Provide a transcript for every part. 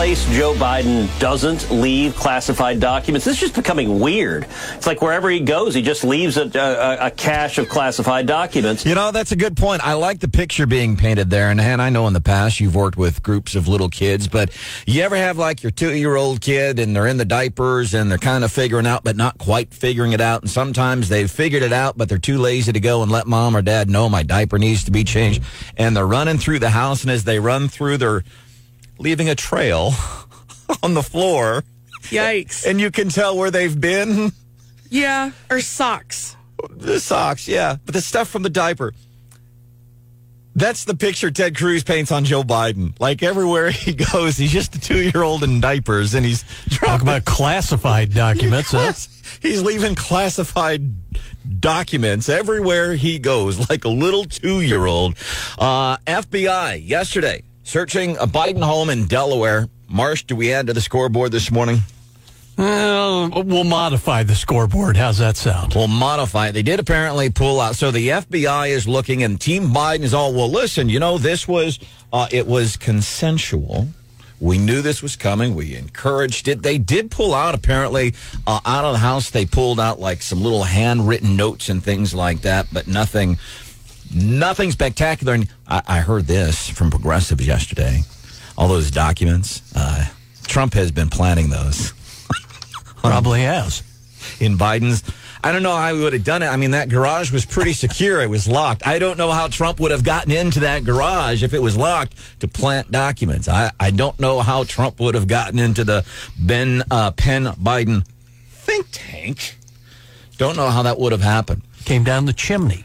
place Joe Biden doesn't leave classified documents? This is just becoming weird. It's like wherever he goes, he just leaves a, a, a cache of classified documents. You know, that's a good point. I like the picture being painted there. And, and I know in the past you've worked with groups of little kids, but you ever have like your two year old kid and they're in the diapers and they're kind of figuring out, but not quite figuring it out. And sometimes they've figured it out, but they're too lazy to go and let mom or dad know my diaper needs to be changed. And they're running through the house. And as they run through, they're leaving a trail on the floor. Yikes. And you can tell where they've been. Yeah, or socks. The socks, yeah. But the stuff from the diaper. That's the picture Ted Cruz paints on Joe Biden. Like everywhere he goes, he's just a two year old in diapers and he's Talk about classified documents. huh? He's leaving classified documents everywhere he goes, like a little two year old. Uh, FBI yesterday searching a Biden home in Delaware. Marsh, do we add to the scoreboard this morning? Well, we'll modify the scoreboard. How's that sound? We'll modify it. They did apparently pull out. So the FBI is looking, and Team Biden is all, well, listen, you know, this was, uh, it was consensual. We knew this was coming. We encouraged it. They did pull out, apparently, uh, out of the house. They pulled out like some little handwritten notes and things like that, but nothing, nothing spectacular. And I, I heard this from progressives yesterday. All those documents. Uh, Trump has been planning those Probably has. in Biden's. I don't know how he would have done it. I mean, that garage was pretty secure. It was locked. I don't know how Trump would have gotten into that garage if it was locked to plant documents. I, I don't know how Trump would have gotten into the Ben uh, Penn Biden think tank. Don't know how that would have happened. Came down the chimney.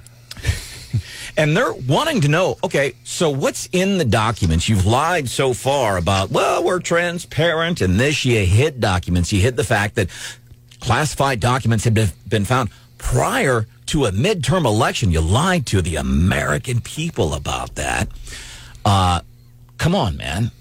And they're wanting to know, okay, so what's in the documents? You've lied so far about, well, we're transparent and this, you hid documents. You hid the fact that classified documents had been, been found prior to a midterm election. You lied to the American people about that. Uh, come on, man.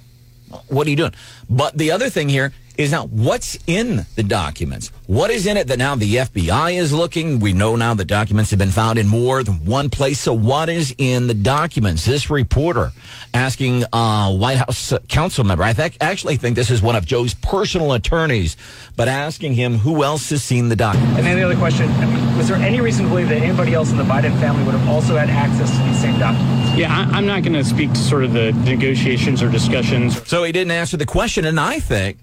What are you doing? But the other thing here is now what's in the documents? What is in it that now the FBI is looking? We know now the documents have been found in more than one place. So what is in the documents? This reporter asking uh, White House council member, I th- actually think this is one of Joe's personal attorneys, but asking him who else has seen the documents. And then the other question, was there any reason to believe that anybody else in the Biden family would have also had access to these same documents? Yeah, I, I'm not going to speak to sort of the negotiations or discussions. So he didn't answer the question, and I think,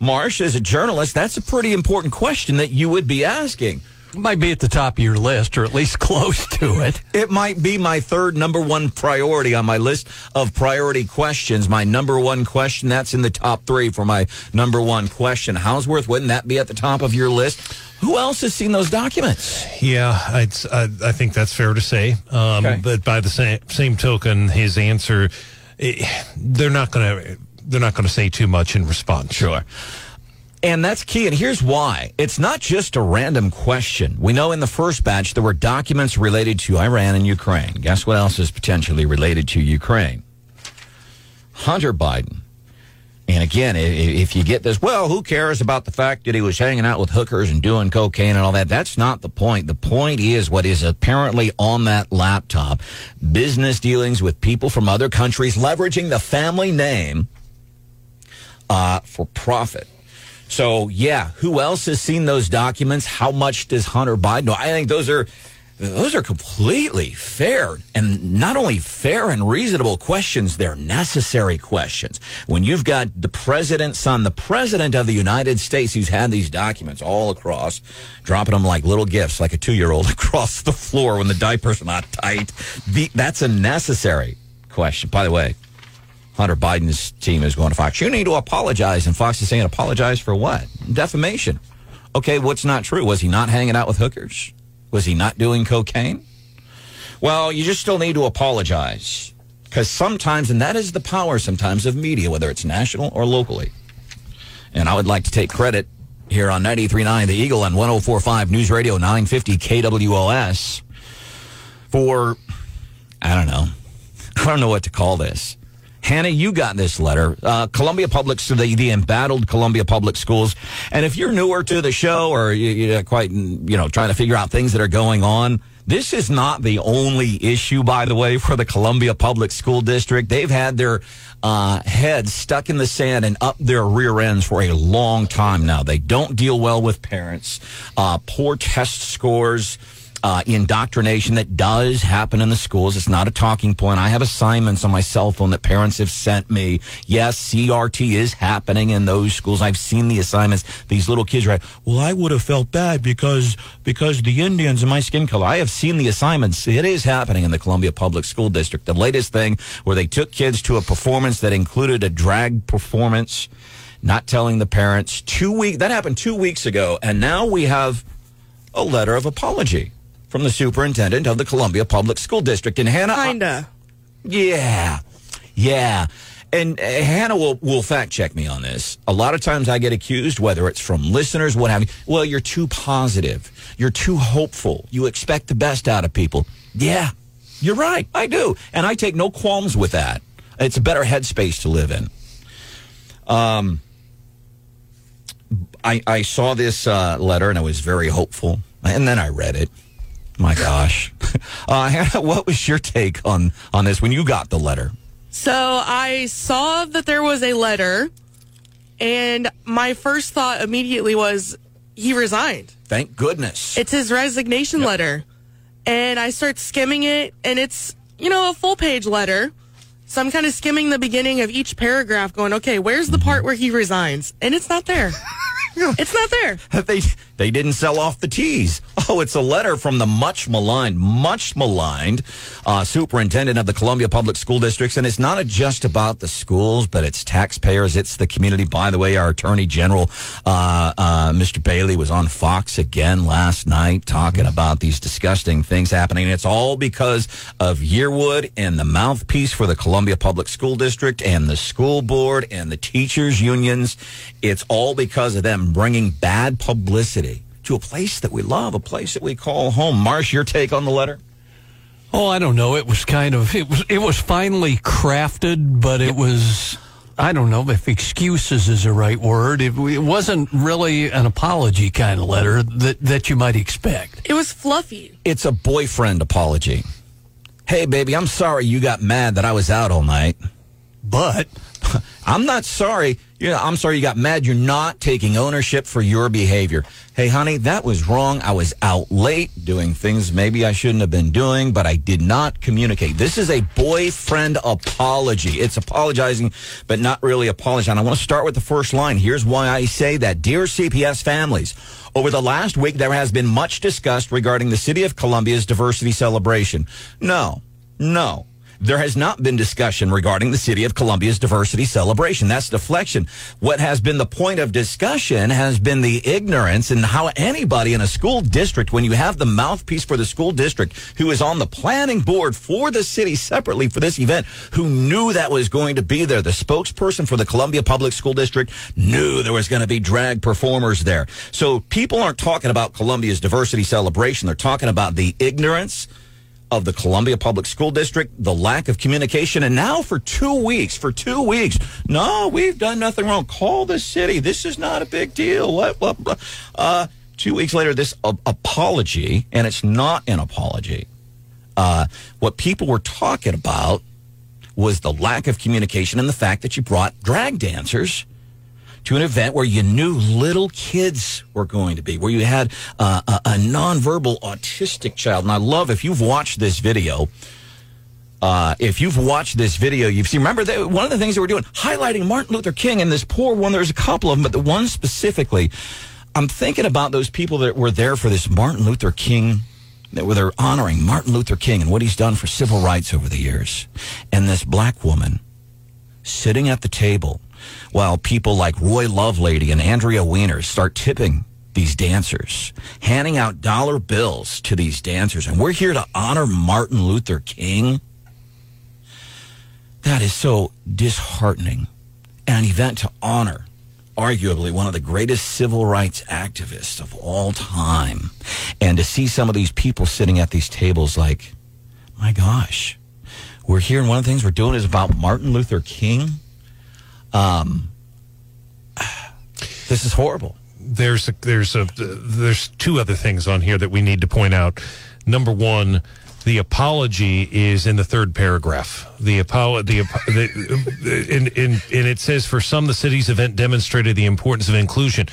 Marsh, as a journalist, that's a pretty important question that you would be asking. Might be at the top of your list, or at least close to it. It might be my third number one priority on my list of priority questions. My number one question, that's in the top three for my number one question. Hauswirth, wouldn't that be at the top of your list? Who else has seen those documents? Yeah, I'd, I, I think that's fair to say. Um, Okay. But by the same same token, his answer, eh, they're not going to they're not going to say too much in response. Sure. And that's key. And here's why. It's not just a random question. We know in the first batch there were documents related to Iran and Ukraine. Guess what else is potentially related to Ukraine? Hunter Biden. And again, if you get this, well, who cares about the fact that he was hanging out with hookers and doing cocaine and all that? That's not the point. The point is what is apparently on that laptop business dealings with people from other countries leveraging the family name uh, for profit. So, yeah, who else has seen those documents? How much does Hunter Biden know? I think those are those are completely fair and not only fair and reasonable questions, they're necessary questions. When you've got the president's son, the president of the United States, who's had these documents all across, dropping them like little gifts, like a two year old across the floor when the diaper's are not tight, the, that's a necessary question. By the way, Hunter Biden's team is going to Fox. You need to apologize. And Fox is saying, apologize for what? Defamation. Okay, what's not true? Was he not hanging out with hookers? Was he not doing cocaine? Well, you just still need to apologize. Because sometimes, and that is the power sometimes of media, whether it's national or locally. And I would like to take credit here on 93.9 The Eagle and 104.5 News Radio 950 KWOS for, I don't know, I don't know what to call this. Hannah, you got this letter. Uh, Columbia Public, so the, the embattled Columbia Public Schools. And if you're newer to the show or you, you're quite, you know, trying to figure out things that are going on, This is not the only issue, by the way, for the Columbia Public School District. They've had their uh, heads stuck in the sand and up their rear ends for a long time now. They don't deal well with parents, uh, poor test scores uh, indoctrination that does happen in the schools. It's not a talking point. I have assignments on my cell phone that parents have sent me. Yes, CRT is happening in those schools. I've seen the assignments. These little kids write, well, I would have felt bad because, because the Indians and my skin color. I have seen the assignments. It is happening in the Columbia Public School District. The latest thing where they took kids to a performance that included a drag performance, not telling the parents two week, that happened two weeks ago. And now we have a letter of apology from the superintendent of the Columbia Public School District. And Hannah, Kinda. yeah, yeah. And uh, Hannah will, will fact check me on this. A lot of times I get accused, whether it's from listeners, what have you. Well, you're too positive. You're too hopeful. You expect the best out of people. Yeah, you're right. I do. And I take no qualms with that. It's a better headspace to live in. Um, I, I saw this uh, letter and I was very hopeful. And then I read it. My gosh. Uh, Hannah, what was your take on, on this when you got the letter? So I saw that there was a letter, and my first thought immediately was he resigned. Thank goodness. It's his resignation letter. And I start skimming it, and it's, you know, a full page letter. So I'm kind of skimming the beginning of each paragraph, going, okay, where's the part where he resigns? And it's not there. it's not there. they they didn't sell off the teas. Oh, it's a letter from the much maligned, much maligned uh, superintendent of the Columbia Public School Districts, and it's not just about the schools, but it's taxpayers, it's the community. By the way, our Attorney General, uh, uh, Mr. Bailey, was on Fox again last night talking about these disgusting things happening. And it's all because of Yearwood and the mouthpiece for the Columbia Public School District and the school board and the teachers unions. It's all because of them bringing bad publicity to a place that we love, a place that we call home. Marsh, your take on the letter? Oh, I don't know. It was kind of it was it was finely crafted, but it was I don't know if excuses is the right word. It, it wasn't really an apology kind of letter that that you might expect. It was fluffy. It's a boyfriend apology. Hey, baby, I'm sorry you got mad that I was out all night. But I'm not sorry. You know, I'm sorry you got mad. You're not taking ownership for your behavior. Hey, honey, that was wrong. I was out late doing things maybe I shouldn't have been doing, but I did not communicate. This is a boyfriend apology. It's apologizing, but not really apologizing. I want to start with the first line. Here's why I say that. Dear CPS families, over the last week, there has been much discussed regarding the City of Columbia's diversity celebration. No, no. There has not been discussion regarding the City of Columbia's diversity celebration. That's deflection. What has been the point of discussion has been the ignorance and how anybody in a school district, when you have the mouthpiece for the school district who is on the planning board for the city separately for this event, who knew that was going to be there. The spokesperson for the Columbia Public School District knew there was going to be drag performers there. So people aren't talking about Columbia's diversity celebration. They're talking about the ignorance of the Columbia Public School District, the lack of communication, and now for two weeks, for two weeks, no, we've done nothing wrong. Call the city. This is not a big deal. What, what, what? Uh, two weeks later, this uh, apology, and it's not an apology. Uh, what people were talking about was the lack of communication and the fact that you brought drag dancers to an event where you knew little kids were going to be, where you had uh, a, a nonverbal autistic child. And I love if you've watched this video. Uh, if you've watched this video, you've seen. Remember, that one of the things that we're doing, highlighting Martin Luther King and this poor one. There's a couple of them, but the one specifically, I'm thinking about those people that were there for this Martin Luther King that where they're honoring Martin Luther King and what he's done for civil rights over the years. And this black woman sitting at the table while people like Roy Lovelady and Andrea Waner start tipping these dancers, handing out dollar bills to these dancers. And we're here to honor Martin Luther King. That is so disheartening. An event to honor arguably one of the greatest civil rights activists of all time. And to see some of these people sitting at these tables like, my gosh, we're here and one of the things we're doing is about Martin Luther King. Um, this is horrible. there's a, there's a there's two other things on here that we need to point out. Number one, the apology is in the third paragraph. The apology, in, in, and it says for some, the city's event demonstrated the importance of inclusion.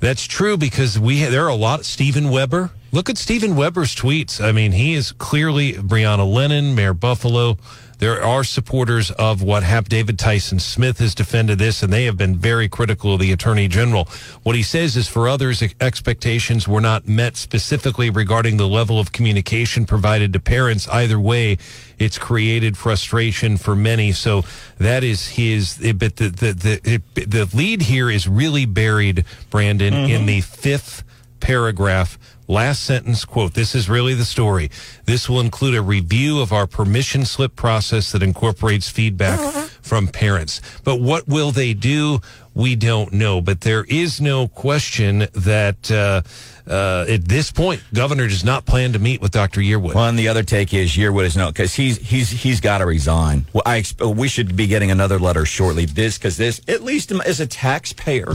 That's true because we there are a lot. Stephen Weber, look at Stephen Weber's tweets. I mean, he is clearly Brianna Lennon, Mayor Buffaloe. There are supporters of what happened. David Tyson Smith has defended this, and they have been very critical of the attorney general. What he says is for others, expectations were not met specifically regarding the level of communication provided to parents. Either way, it's created frustration for many. So that is his. But the the the, the lead here is really buried, Brandon, mm-hmm. in the fifth paragraph Last sentence quote, this is really the story. This will include a review of our permission slip process that incorporates feedback from parents. But what will they do? We don't know. But there is no question that uh, uh, at this point, governor does not plan to meet with Dr. Yearwood. Well, and the other take is Yearwood is no, because he's he's he's got to resign. Well, I we should be getting another letter shortly. This because this at least as a taxpayer.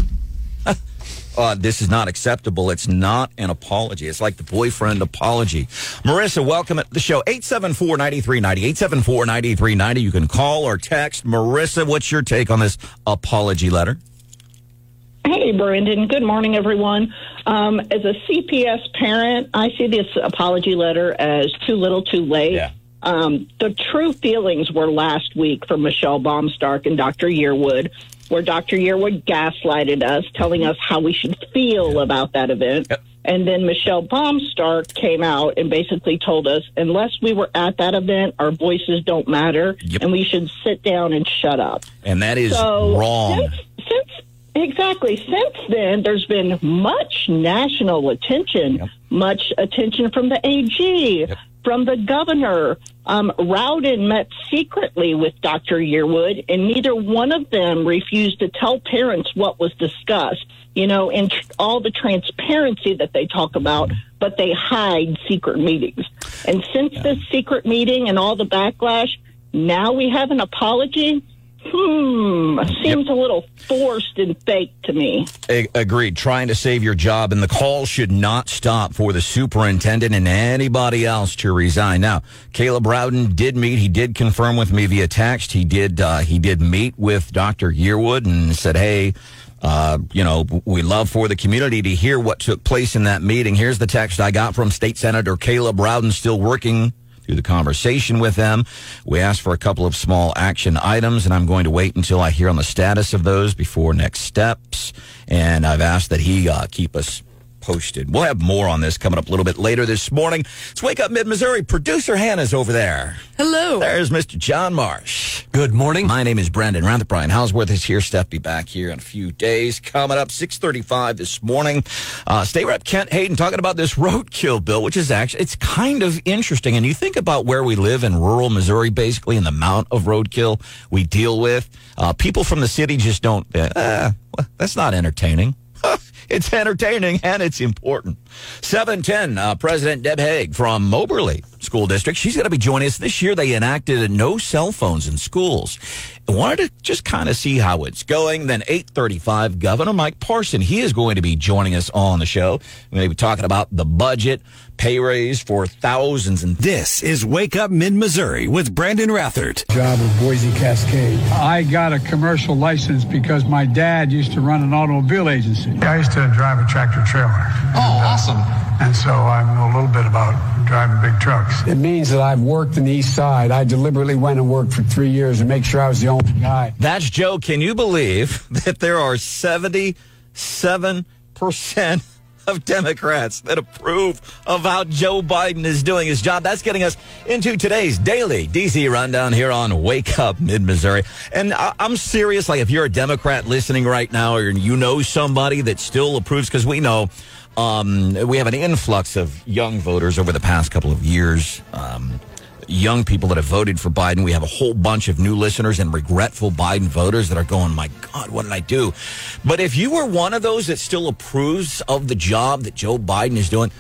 Uh, this is not acceptable. It's not an apology. It's like the boyfriend apology. Marissa, welcome to the show. 874-9390, 874-9390. You can call or text. Marissa, what's your take on this apology letter? Hey, Brendan. Good morning, everyone. Um, as a CPS parent, I see this apology letter as too little, too late. Yeah. Um, the true feelings were last week from Michelle Baumstark and Dr. Yearwood where Dr. Yearwood gaslighted us, telling us how we should feel about that event. Yep. And then Michelle Baumstark came out and basically told us, unless we were at that event, our voices don't matter, yep. and we should sit down and shut up. And that is so wrong. Since, since Exactly. Since then, there's been much national attention, yep. much attention from the AG, from the governor. Um, Rowden met secretly with Dr. Yearwood, and neither one of them refused to tell parents what was discussed. You know, and tr- all the transparency that they talk about, but they hide secret meetings. And since this secret meeting and all the backlash, now we have an apology Hmm, seems yep. a little forced and fake to me. A- agreed. Trying to save your job, and the call should not stop for the superintendent and anybody else to resign. Now, Caleb Rowden did meet. He did confirm with me via text. He did. Uh, he did meet with Dr. Yearwood and said, "Hey." Uh, you know, we love for the community to hear what took place in that meeting. Here's the text I got from State Senator Caleb Rowden, still working through the conversation with them. We asked for a couple of small action items, and I'm going to wait until I hear on the status of those before next steps. And I've asked that he uh, keep us posted. We'll have more on this coming up a little bit later this morning. Let's wake up mid Missouri. Producer Hannah's over there. Hello. There's Mr. John Marsh. Good morning. My name is Brandon Rathert. Brian Hauswirth is here. Steph be back here in a few days. Coming up 635 this morning. Uh, State Rep Kent Hayden talking about this roadkill bill, which is actually, it's kind of interesting. And you think about where we live in rural Missouri, basically, and the amount of roadkill we deal with. Uh, people from the city just don't, uh, well, that's not entertaining. it's entertaining and it's important. 710, uh, President Deb Haag from Moberly School District. She's going to be joining us this year. They enacted no cell phones in schools. I wanted to just kind of see how it's going. Then 835, Governor Mike Parson. He is going to be joining us on the show. We're going to be talking about the budget, pay raise for thousands. And this is Wake Up Mid Missouri with Brandon Rathert. Job of Boise Cascade. I got a commercial license because my dad used to run an automobile agency. I used to drive a tractor trailer. Oh, uh, awesome. And so I know a little bit about driving big trucks. It means that I've worked in the East Side. I deliberately went and worked for three years to make sure I was the only guy. That's Joe. Can you believe that there are 77% of Democrats that approve of how Joe Biden is doing his job. That's getting us into today's daily DC rundown here on Wake Up Mid Missouri. And I- am serious. Like, if you're a Democrat listening right now, or you know somebody that still approves, because we know um, we have an influx of young voters over the past couple of years. Um, young people that have voted for Biden. We have a whole bunch of new listeners and regretful Biden voters that are going, my God, what did I do? But if you were one of those that still approves of the job that Joe Biden is doing,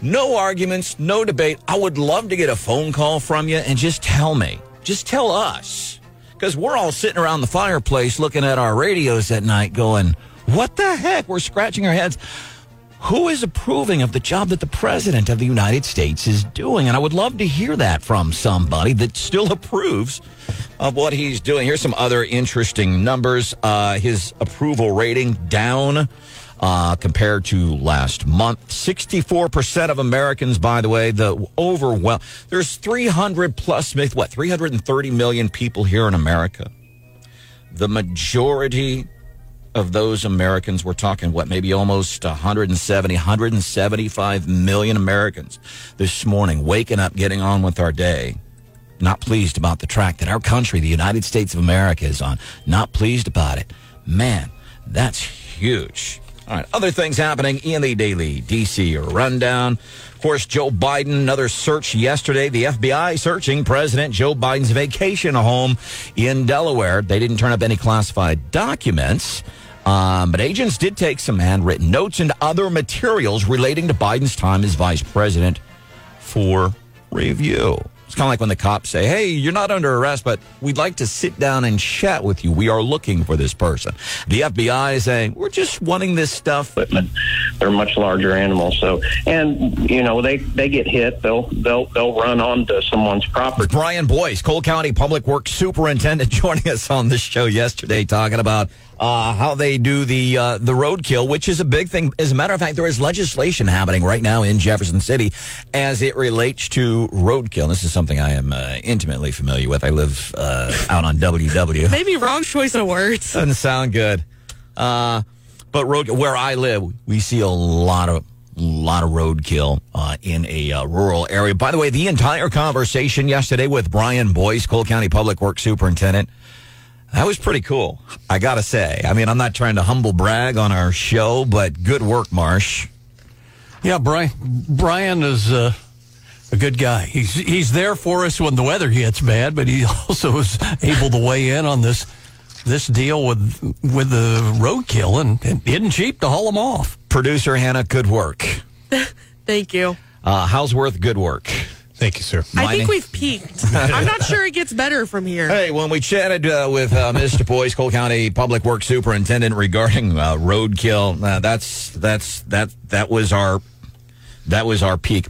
no arguments, no debate. I would love to get a phone call from you and just tell me, just tell us. Because we're all sitting around the fireplace looking at our radios at night going, What the heck? We're scratching our heads. Who is approving of the job that the president of the United States is doing? And I would love to hear that from somebody that still approves of what he's doing. Here's some other interesting numbers. Uh, his approval rating down uh, compared to last month. 64% of Americans, by the way, the overwhelm. There's 300 plus, what, 330 million people here in America. The majority of those Americans, we're talking what, maybe almost 170, 175 million Americans this morning waking up, getting on with our day. Not pleased about the track that our country, the United States of America, is on. Not pleased about it. Man, that's huge. All right, other things happening in the daily DC rundown. Of course, Joe Biden, another search yesterday. The FBI searching President Joe Biden's vacation home in Delaware. They didn't turn up any classified documents. Um, but agents did take some handwritten notes and other materials relating to Biden's time as vice president for review. Kind of like when the cops say, Hey, you're not under arrest, but we'd like to sit down and chat with you. We are looking for this person. The FBI is saying, We're just wanting this stuff. Equipment. They're much larger animals. So, and, you know, they, they get hit, they'll, they'll, they'll run onto someone's property. Brian Boyce, Cole County Public Works Superintendent, joining us on this show yesterday, talking about uh, how they do the uh, the roadkill, which is a big thing. As a matter of fact, there is legislation happening right now in Jefferson City as it relates to roadkill. This is something I am uh, intimately familiar with. I live uh, out on WW. Maybe wrong choice of words. Doesn't sound good. Uh, but road where I live, we see a lot of lot of roadkill uh, in a uh, rural area. By the way, the entire conversation yesterday with Brian Boyce, Cole County Public Works Superintendent, that was pretty cool. I gotta say. I mean, I'm not trying to humble brag on our show, but good work, Marsh. Yeah, Brian. Brian is uh, a good guy. He's he's there for us when the weather gets bad, but he also is able to weigh in on this this deal with with the roadkill and, and isn't cheap to haul them off. Producer Hannah, good work. Thank you. Uh, Hauswirth, good work. Thank you, sir. I think we've peaked. I'm not sure it gets better from here. Hey, when we chatted uh, with uh, Mr. Boyce, Cole County Public Works Superintendent, regarding uh, roadkill, uh, that's that's that that was our that was our peak.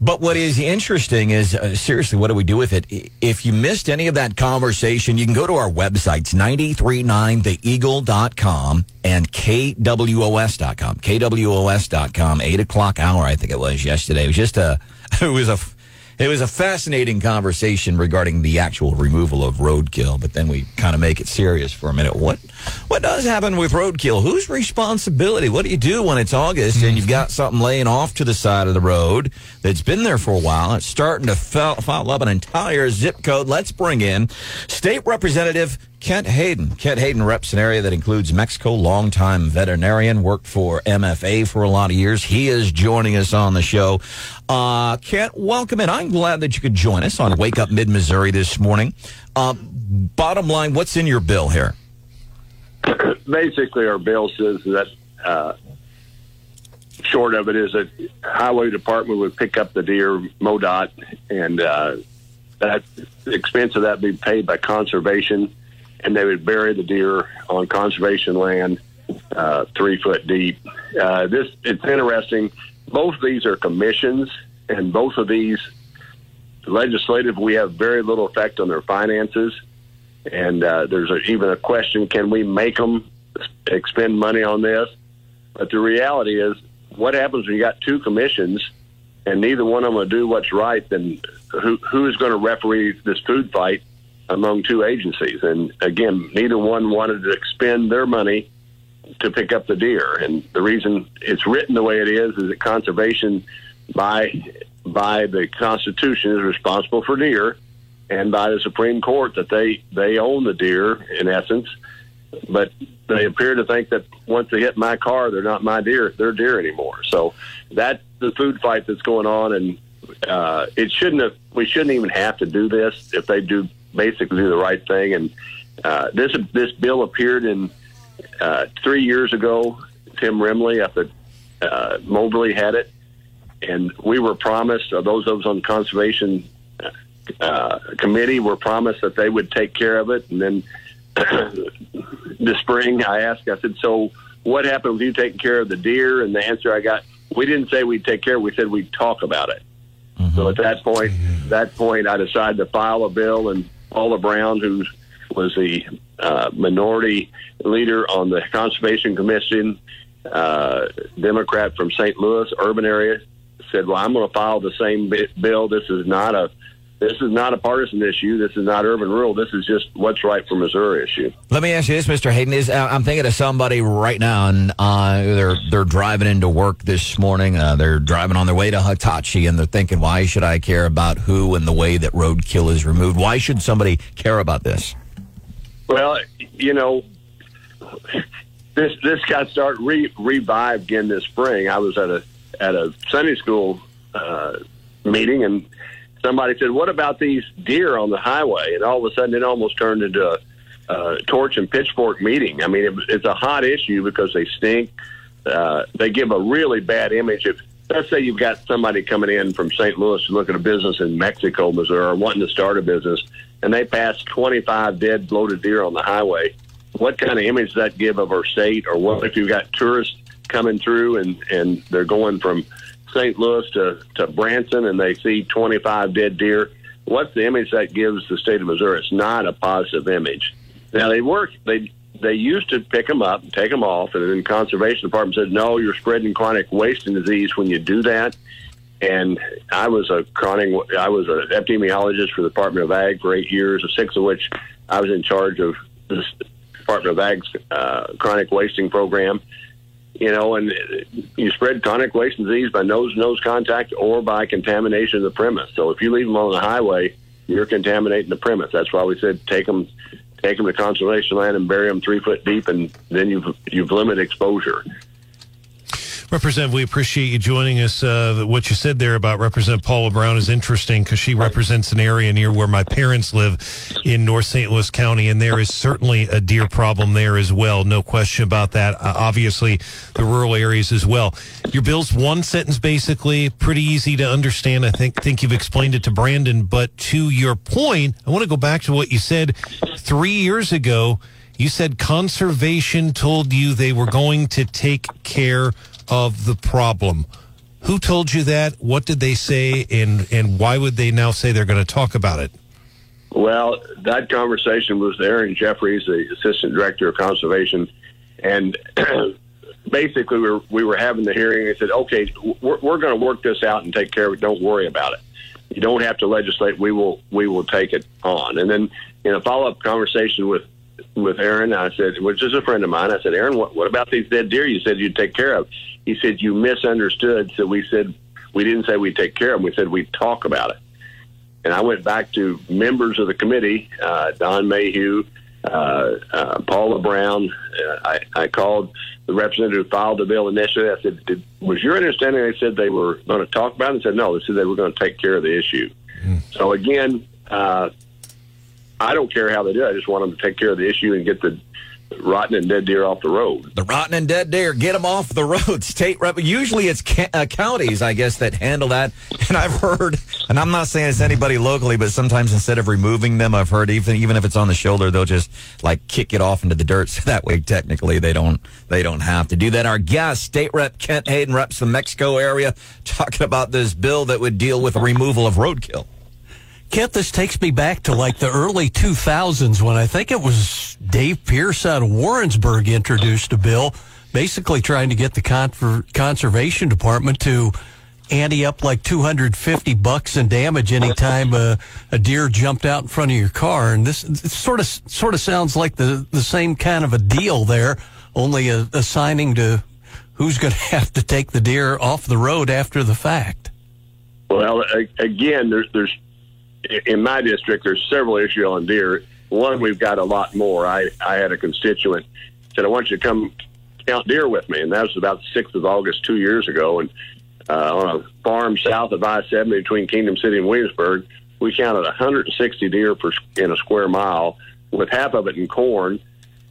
But what is interesting is, uh, seriously, what do we do with it? If you missed any of that conversation, you can go to our websites, 939theeagle.com and kwos.com. kwos.com, 8 o'clock hour, I think it was yesterday. It was just a, it was a, it was a fascinating conversation regarding the actual removal of roadkill, but then we kind of make it serious for a minute. What what does happen with roadkill? Whose responsibility? What do you do when it's August and you've got something laying off to the side of the road that's been there for a while? It's starting to foul up an entire zip code. Let's bring in State Representative Kent Hayden. Kent Hayden reps an area that includes Mexico, longtime veterinarian, worked for MFA for a lot of years. He is joining us on the show. Uh, Kent, welcome in. I'm glad that you could join us on Wake Up Mid Missouri this morning. Uh, bottom line, what's in your bill here? Basically, our bill says that uh, short of it is that highway department would pick up the deer, MoDOT, and uh, that the expense of that be paid by conservation, and they would bury the deer on conservation land, uh, three foot deep. Uh, this it's interesting. Both of these are commissions, and both of these legislative we have very little effect on their finances. And uh, there's a, even a question: Can we make them expend money on this? But the reality is, what happens when you got two commissions and neither one of them will do what's right? Then who who is going to referee this food fight among two agencies? And again, neither one wanted to expend their money to pick up the deer. And the reason it's written the way it is is that conservation by by the Constitution is responsible for deer and by the Supreme Court that they they own the deer in essence, but they appear to think that once they hit my car, they're not my deer; they're deer anymore. So that's the food fight that's going on, and uh, it shouldn't have. We shouldn't even have to do this if they do basically do the right thing. And uh, this this bill appeared in uh, three years ago. Tim Remole up at uh, Moberly had it, and we were promised, or those of us on conservation uh, committee were promised that they would take care of it. And then this spring, I asked, I said, so what happened with you taking care of the deer? And the answer I got, we didn't say we'd take care. We said we'd talk about it. So at that point, that point, I decided to file a bill, and Paula Brown, who was the uh, minority leader on the Conservation Commission, uh, Democrat from St. Louis urban area, said, "Well, I'm going to file the same bi- bill. This is not a this is not a partisan issue. This is not urban rural. This is just what's right for Missouri issue." Let me ask you this, Mr. Hayden. Is uh, I'm thinking of somebody right now, and uh, they're they're driving into work this morning. Uh, they're driving on their way to Hitachi, and they're thinking, "Why should I care about who and the way that roadkill is removed? Why should somebody care about this?" Well, you know, this this got started re, revived again this spring. I was at a at a Sunday school uh, meeting, and somebody said, "What about these deer on the highway?" And all of a sudden, it almost turned into a, a torch and pitchfork meeting. I mean, it, it's a hot issue because they stink. Uh, they give a really bad image. If let's say you've got somebody coming in from St. Louis to look at a business in Mexico, Missouri, or wanting to start a business, and they pass 25 dead bloated deer on the highway, what kind of image does that give of our state? Or what if you've got tourists coming through and, and they're going from St. Louis to, to Branson and they see 25 dead deer? What's the image that gives the state of Missouri? It's not a positive image. Now they work. They they used to pick them up, and take them off, and then conservation department said, "No, you're spreading chronic wasting disease when you do that." And I was a chronic. I was an epidemiologist for the Department of Ag for eight years, six of which I was in charge of this Department of Ag's uh, chronic wasting program. You know, and you spread chronic wasting disease by nose nose contact or by contamination of the premise. So if you leave them on the highway, you're contaminating the premise. That's why we said take them, take them to conservation land and bury them three foot deep, and then you've you've limited exposure. Representative, we appreciate you joining us. Uh, what you said there about Representative Paula Brown is interesting because she represents an area near where my parents live in North St. Louis County, and there is certainly a deer problem there as well. No question about that. Uh, obviously, the rural areas as well. Your bill's one sentence, basically, pretty easy to understand. I think think you've explained it to Brandon, but to your point, I want to go back to what you said three years ago. You said conservation told you they were going to take care of the problem. Who told you that? What did they say? And, and why would they now say they're going to talk about it? Well, that conversation was Aaron Jeffries, the assistant director of conservation, and basically we were we were having the hearing. They said, "Okay, we're, we're going to work this out and take care of it. Don't worry about it. You don't have to legislate. We will we will take it on." And then in a follow up conversation with with Aaron, I said, which is a friend of mine, I said, Aaron, what, what about these dead deer you said you'd take care of? He said, you misunderstood. So we said, we didn't say we'd take care of them. We said we'd talk about it. And I went back to members of the committee, uh, Don Mayhew, uh, uh, Paula Brown. Uh, I, I called the representative who filed the bill initially. I said, Did, was your understanding they said they were going to talk about it? And said, no, they said they were going to take care of the issue. So again, uh, I don't care how they do it. I just want them to take care of the issue and get the rotten and dead deer off the road. The rotten and dead deer, get them off the road. State rep. Usually it's ca- uh, counties, I guess, that handle that. And I've heard, and I'm not saying it's anybody locally, but sometimes instead of removing them, I've heard even even if it's on the shoulder, they'll just like kick it off into the dirt. So that way, technically, they don't they don't have to do that. Our guest, State Rep Kent Hayden, reps the Mexico area, talking about this bill that would deal with the removal of roadkill. Kent, this takes me back to like the early 2000s when I think it was Dave Pearce out of Warrensburg introduced a bill basically trying to get the con- conservation department to ante up like 250 bucks in damage anytime a, a deer jumped out in front of your car. And this sort of sort of sounds like the, the same kind of a deal there, only a, assigning to who's going to have to take the deer off the road after the fact. Well, again, there's there's in my district there's several issues on deer. One, we've got a lot more. I I had a constituent said I want you to come count deer with me, and that was about the sixth of August two years ago, and uh, on a farm south of I seventy between Kingdom City and Williamsburg, we counted 160 deer per in a square mile, with half of it in corn.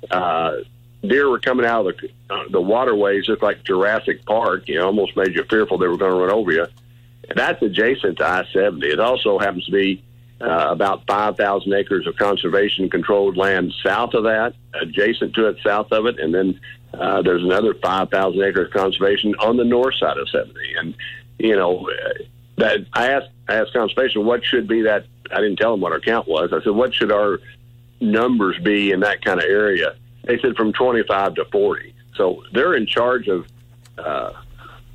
Uh, deer were coming out of the uh, the waterways just like Jurassic Park. You know, almost made you fearful they were going to run over you. That's adjacent to I seventy. It also happens to be uh, about 5,000 acres of conservation controlled land south of that, adjacent to it, south of it, and then uh, there's another 5,000 acres of conservation on the north side of 70. And you know, that I asked I asked conservation what should be that. I didn't tell them what our count was. I said what should our numbers be in that kind of area. They said from 25 to 40. So they're in charge of. Uh,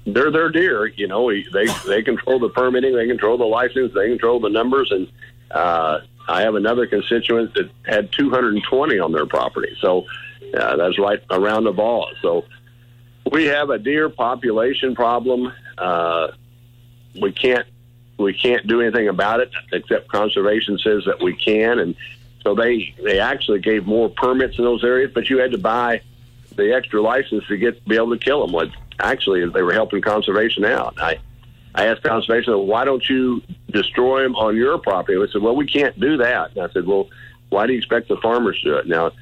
they're their deer, you know. They they control the permitting, they control the license, they control the numbers, and uh, I have another constituent that had 220 on their property. So uh, that's right around the ball. So we have a deer population problem. Uh, we can't we can't do anything about it except conservation says that we can, and so they they actually gave more permits in those areas, but you had to buy the extra license to get be able to kill them. What actually they were helping conservation out. I I asked conservation, why don't you destroy them on your property? They said, well, we can't do that. And I said, well, why do you expect the farmers to do it? Now,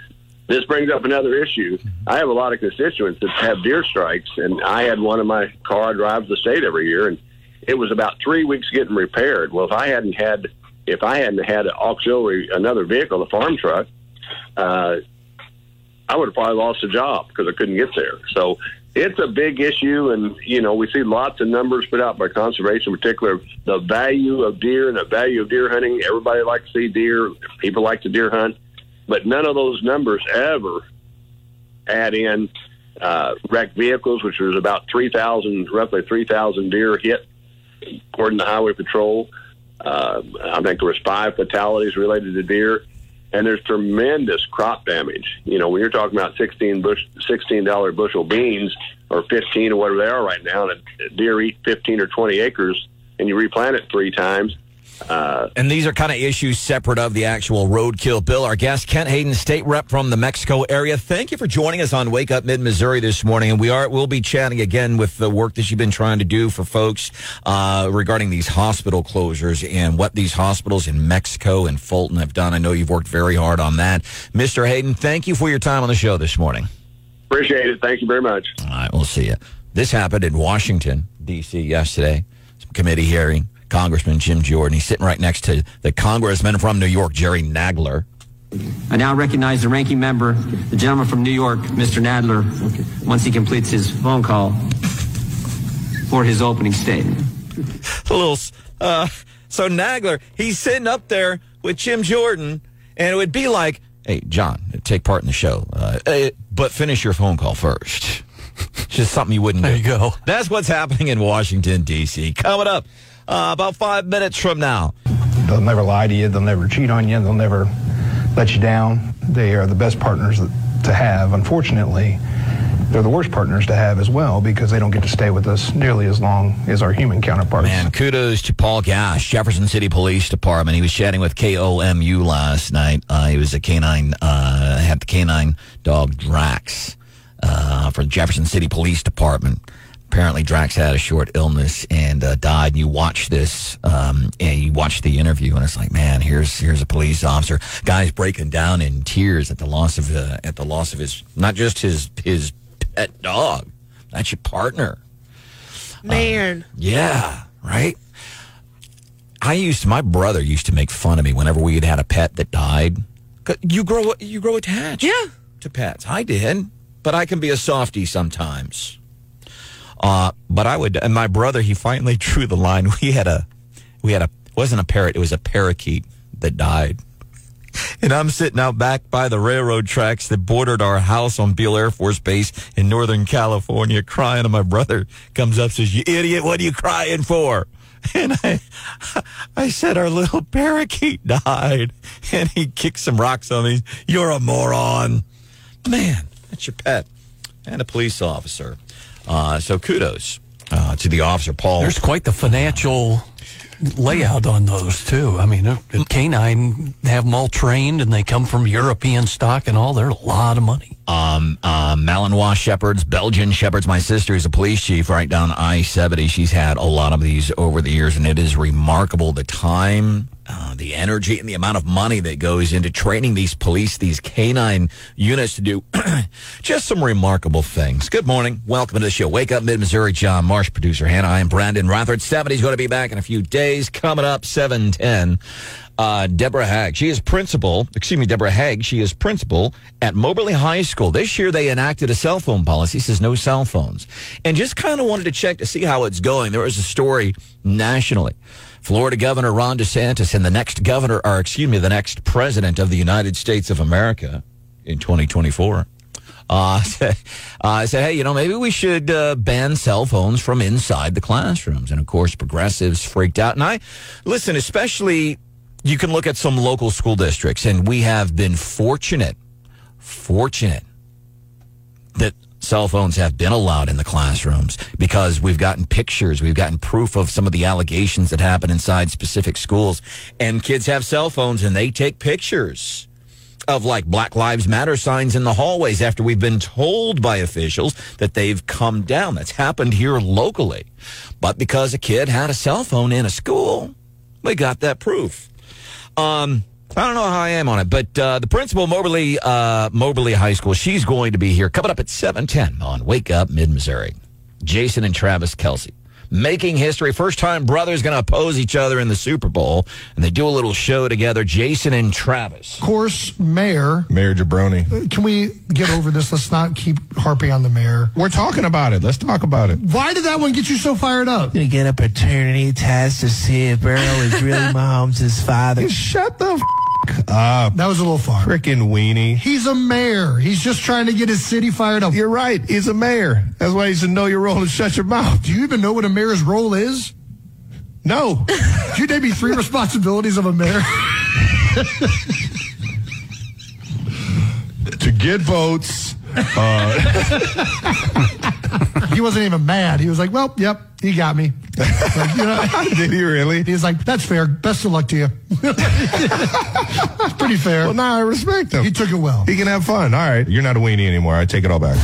this brings up another issue. I have a lot of constituents that have deer strikes, and I had one in my car. Drive the state every year, and it was about three weeks getting repaired. Well, if I hadn't had if I hadn't had an auxiliary another vehicle, a farm truck, uh, I would have probably lost a job because I couldn't get there. So it's a big issue, and you know we see lots of numbers put out by conservation, in particular the value of deer and the value of deer hunting. Everybody likes to see deer. People like to deer hunt, but none of those numbers ever add in uh, wrecked vehicles, which was about three thousand, roughly three thousand deer hit, according to Highway Patrol. Uh, I think there was five fatalities related to deer and there's tremendous crop damage. You know, when you're talking about sixteen bush, sixteen dollar bushel beans or fifteen or whatever they are right now, and a deer eat fifteen or twenty acres, and you replant it three times. Uh, and these are kind of issues separate of the actual roadkill bill. Our guest, Kent Hayden, state rep from the Mexico area. Thank you for joining us on Wake Up Mid Missouri this morning. And we are we'll be chatting again with the work that you've been trying to do for folks uh, regarding these hospital closures and what these hospitals in Mexico and Fulton have done. I know you've worked very hard on that, Mr. Hayden. Thank you for your time on the show this morning. Appreciate it. Thank you very much. All right, we'll see you. This happened in Washington D.C. yesterday. Some committee hearing. Congressman Jim Jordan. He's sitting right next to the congressman from New York, Jerry Nadler. I now recognize the ranking member, the gentleman from New York, Mr. Nadler, once he completes his phone call for his opening statement. A little, uh, so Nadler, he's sitting up there with Jim Jordan, and it would be like, hey, John, take part in the show, uh, but finish your phone call first. Just something you wouldn't there do. you go. That's what's happening in Washington, D.C. Coming up uh, about five minutes from now. They'll never lie to you. They'll never cheat on you. They'll never let you down. They are the best partners to have. Unfortunately, they're the worst partners to have as well because they don't get to stay with us nearly as long as our human counterparts. Man, kudos to Paul Gash, Jefferson City Police Department. He was chatting with KOMU last night. Uh, he was a canine, uh, had the canine dog Drax uh, for Jefferson City Police Department apparently Drax had a short illness and uh, died. And you watch this, um, and you watch the interview, and it's like, man, here's here's a police officer, guy's breaking down in tears at the loss of uh, at the loss of his not just his his pet dog, that's your partner, man. Uh, yeah, right. I used to, my brother used to make fun of me whenever we had had a pet that died. You grow you grow attached, yeah, to pets. I did, but I can be a softie sometimes. Uh, but I would, and my brother, he finally drew the line. We had a, we had a, wasn't a parrot, it was a parakeet that died. And I'm sitting out back by the railroad tracks that bordered our house on Beale Air Force Base in Northern California crying. And my brother comes up says, you idiot, what are you crying for? And I, I said, our little parakeet died. And he kicked some rocks on me. You're a moron. Man, that's your pet. And a police officer. Uh, so kudos uh, to the officer, Paul. There's quite the financial layout on those too. I mean, the canine have them all trained, and they come from European stock and all. They're a lot of money. Um, uh, Malinois shepherds, Belgian shepherds. My sister is a police chief right down I seventy. She's had a lot of these over the years, and it is remarkable the time uh, the energy and the amount of money that goes into training these police, these canine units to do just some remarkable things. Good morning. Welcome to the show. Wake up, Mid Missouri. John Marsh, producer Hannah. I am Brandon Rathert. 70's going to be back in a few days. Coming up, 710. uh, Deborah Hagg. She is principal, excuse me, Deborah Hagg. She is principal at Moberly High School. This year they enacted a cell phone policy, says no cell phones. And just kind of wanted to check to see how it's going. There was a story nationally. Florida Governor Ron DeSantis and the next governor, or excuse me, the next president of the United States of America in 2024 uh, uh, said, hey, you know, maybe we should uh, ban cell phones from inside the classrooms. And of course, progressives freaked out. And I listen, especially you can look at some local school districts, and we have been fortunate, fortunate that cell phones have been allowed in the classrooms because we've gotten pictures, we've gotten proof of some of the allegations that happen inside specific schools. And kids have cell phones and they take pictures of like Black Lives Matter signs in the hallways after we've been told by officials that they've come down. That's happened here locally. But because a kid had a cell phone in a school, we got that proof. Um, I don't know how I am on it, but uh, the principal of Moberly, uh, Moberly High School, she's going to be here coming up at 710 on Wake Up Mid Missouri. Jason and Travis Kelce making history. First time brothers going to oppose each other in the Super Bowl, and they do a little show together. Jason and Travis. Of course, Mayor. Mayor Jabroni. Can we get over this? Let's not keep harping on the mayor. We're talking about it. Let's talk about it. Why did that one get you so fired up? Gonna get a paternity test to see if Burrow is really Mahomes' father. Shut the f- up. That was a little far. Frickin' weenie. He's a mayor. He's just trying to get his city fired up. You're right. He's a mayor. That's why he should know your role and shut your mouth. Do you even know what a mayor's role is? No. You name me three responsibilities of a mayor? to get votes. Uh, he wasn't even mad. He was like, "Well, yep, he got me." Like, you know, Did he really? He's like, "That's fair. Best of luck to you." It's pretty fair. Well, now I respect him. He took it well. He can have fun. All right. You're not a weenie anymore. I take it all back.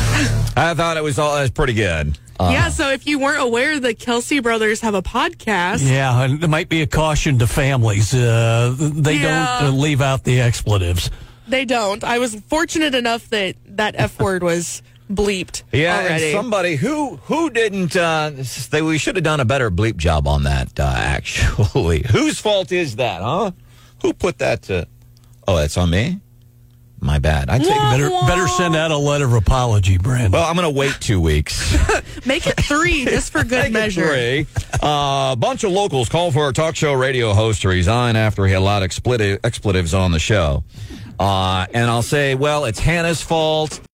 I thought it was all it was pretty good. Uh, yeah, so if you weren't aware, the Kelce brothers have a podcast. Yeah, and there might be a caution to families. Uh, they Yeah. don't uh, leave out the expletives. They don't. I was fortunate enough that that F word was bleeped Yeah, and somebody who who didn't. Uh, they, we should have done a better bleep job on that. Uh, actually, whose fault is that? Huh? Who put that to? Oh, that's on me. My bad. I take Better, better send out a letter of apology, Brandon. Well, I'm going to wait two weeks. Make it three just for good measure. Three. Uh, a bunch of locals call for a talk show radio host to resign after he allowed expletive, expletives on the show. Uh, and I'll say, well, it's Hannah's fault.